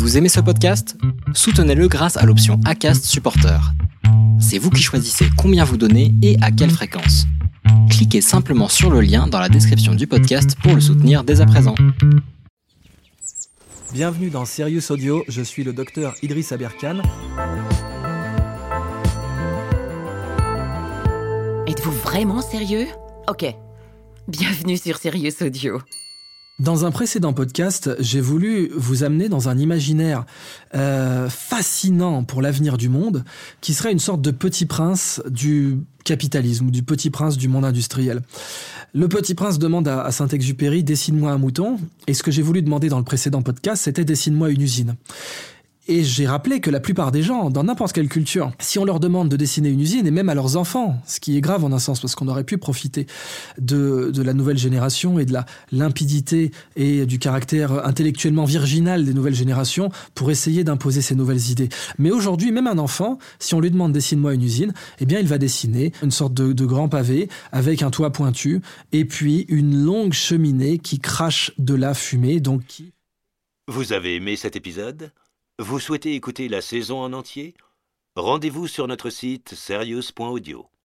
Vous aimez ce podcast? Soutenez-le grâce à l'option ACAST Supporter. C'est vous qui choisissez combien vous donnez et à quelle fréquence. Cliquez simplement sur le lien dans la description du podcast pour le soutenir dès à présent. Bienvenue dans Serious Audio, je suis le docteur Idriss Aberkan. Êtes-vous vraiment sérieux? Ok. Bienvenue sur Serious Audio. Dans un précédent podcast, j'ai voulu vous amener dans un imaginaire euh, fascinant pour l'avenir du monde, qui serait une sorte de petit prince du capitalisme, du petit prince du monde industriel. Le petit prince demande à, à Saint-Exupéry, dessine-moi un mouton, et ce que j'ai voulu demander dans le précédent podcast, c'était dessine-moi une usine. Et j'ai rappelé que la plupart des gens, dans n'importe quelle culture, si on leur demande de dessiner une usine, et même à leurs enfants, ce qui est grave en un sens, parce qu'on aurait pu profiter de, la nouvelle génération et de la limpidité et du caractère intellectuellement virginal des nouvelles générations pour essayer d'imposer ces nouvelles idées. Mais aujourd'hui, même un enfant, si on lui demande dessine-moi une usine, eh bien, il va dessiner une sorte de, de grand pavé avec un toit pointu et puis une longue cheminée qui crache de la fumée, donc qui... Vous avez aimé cet épisode? Vous souhaitez écouter la saison en entier? Rendez-vous sur notre site serious.audio.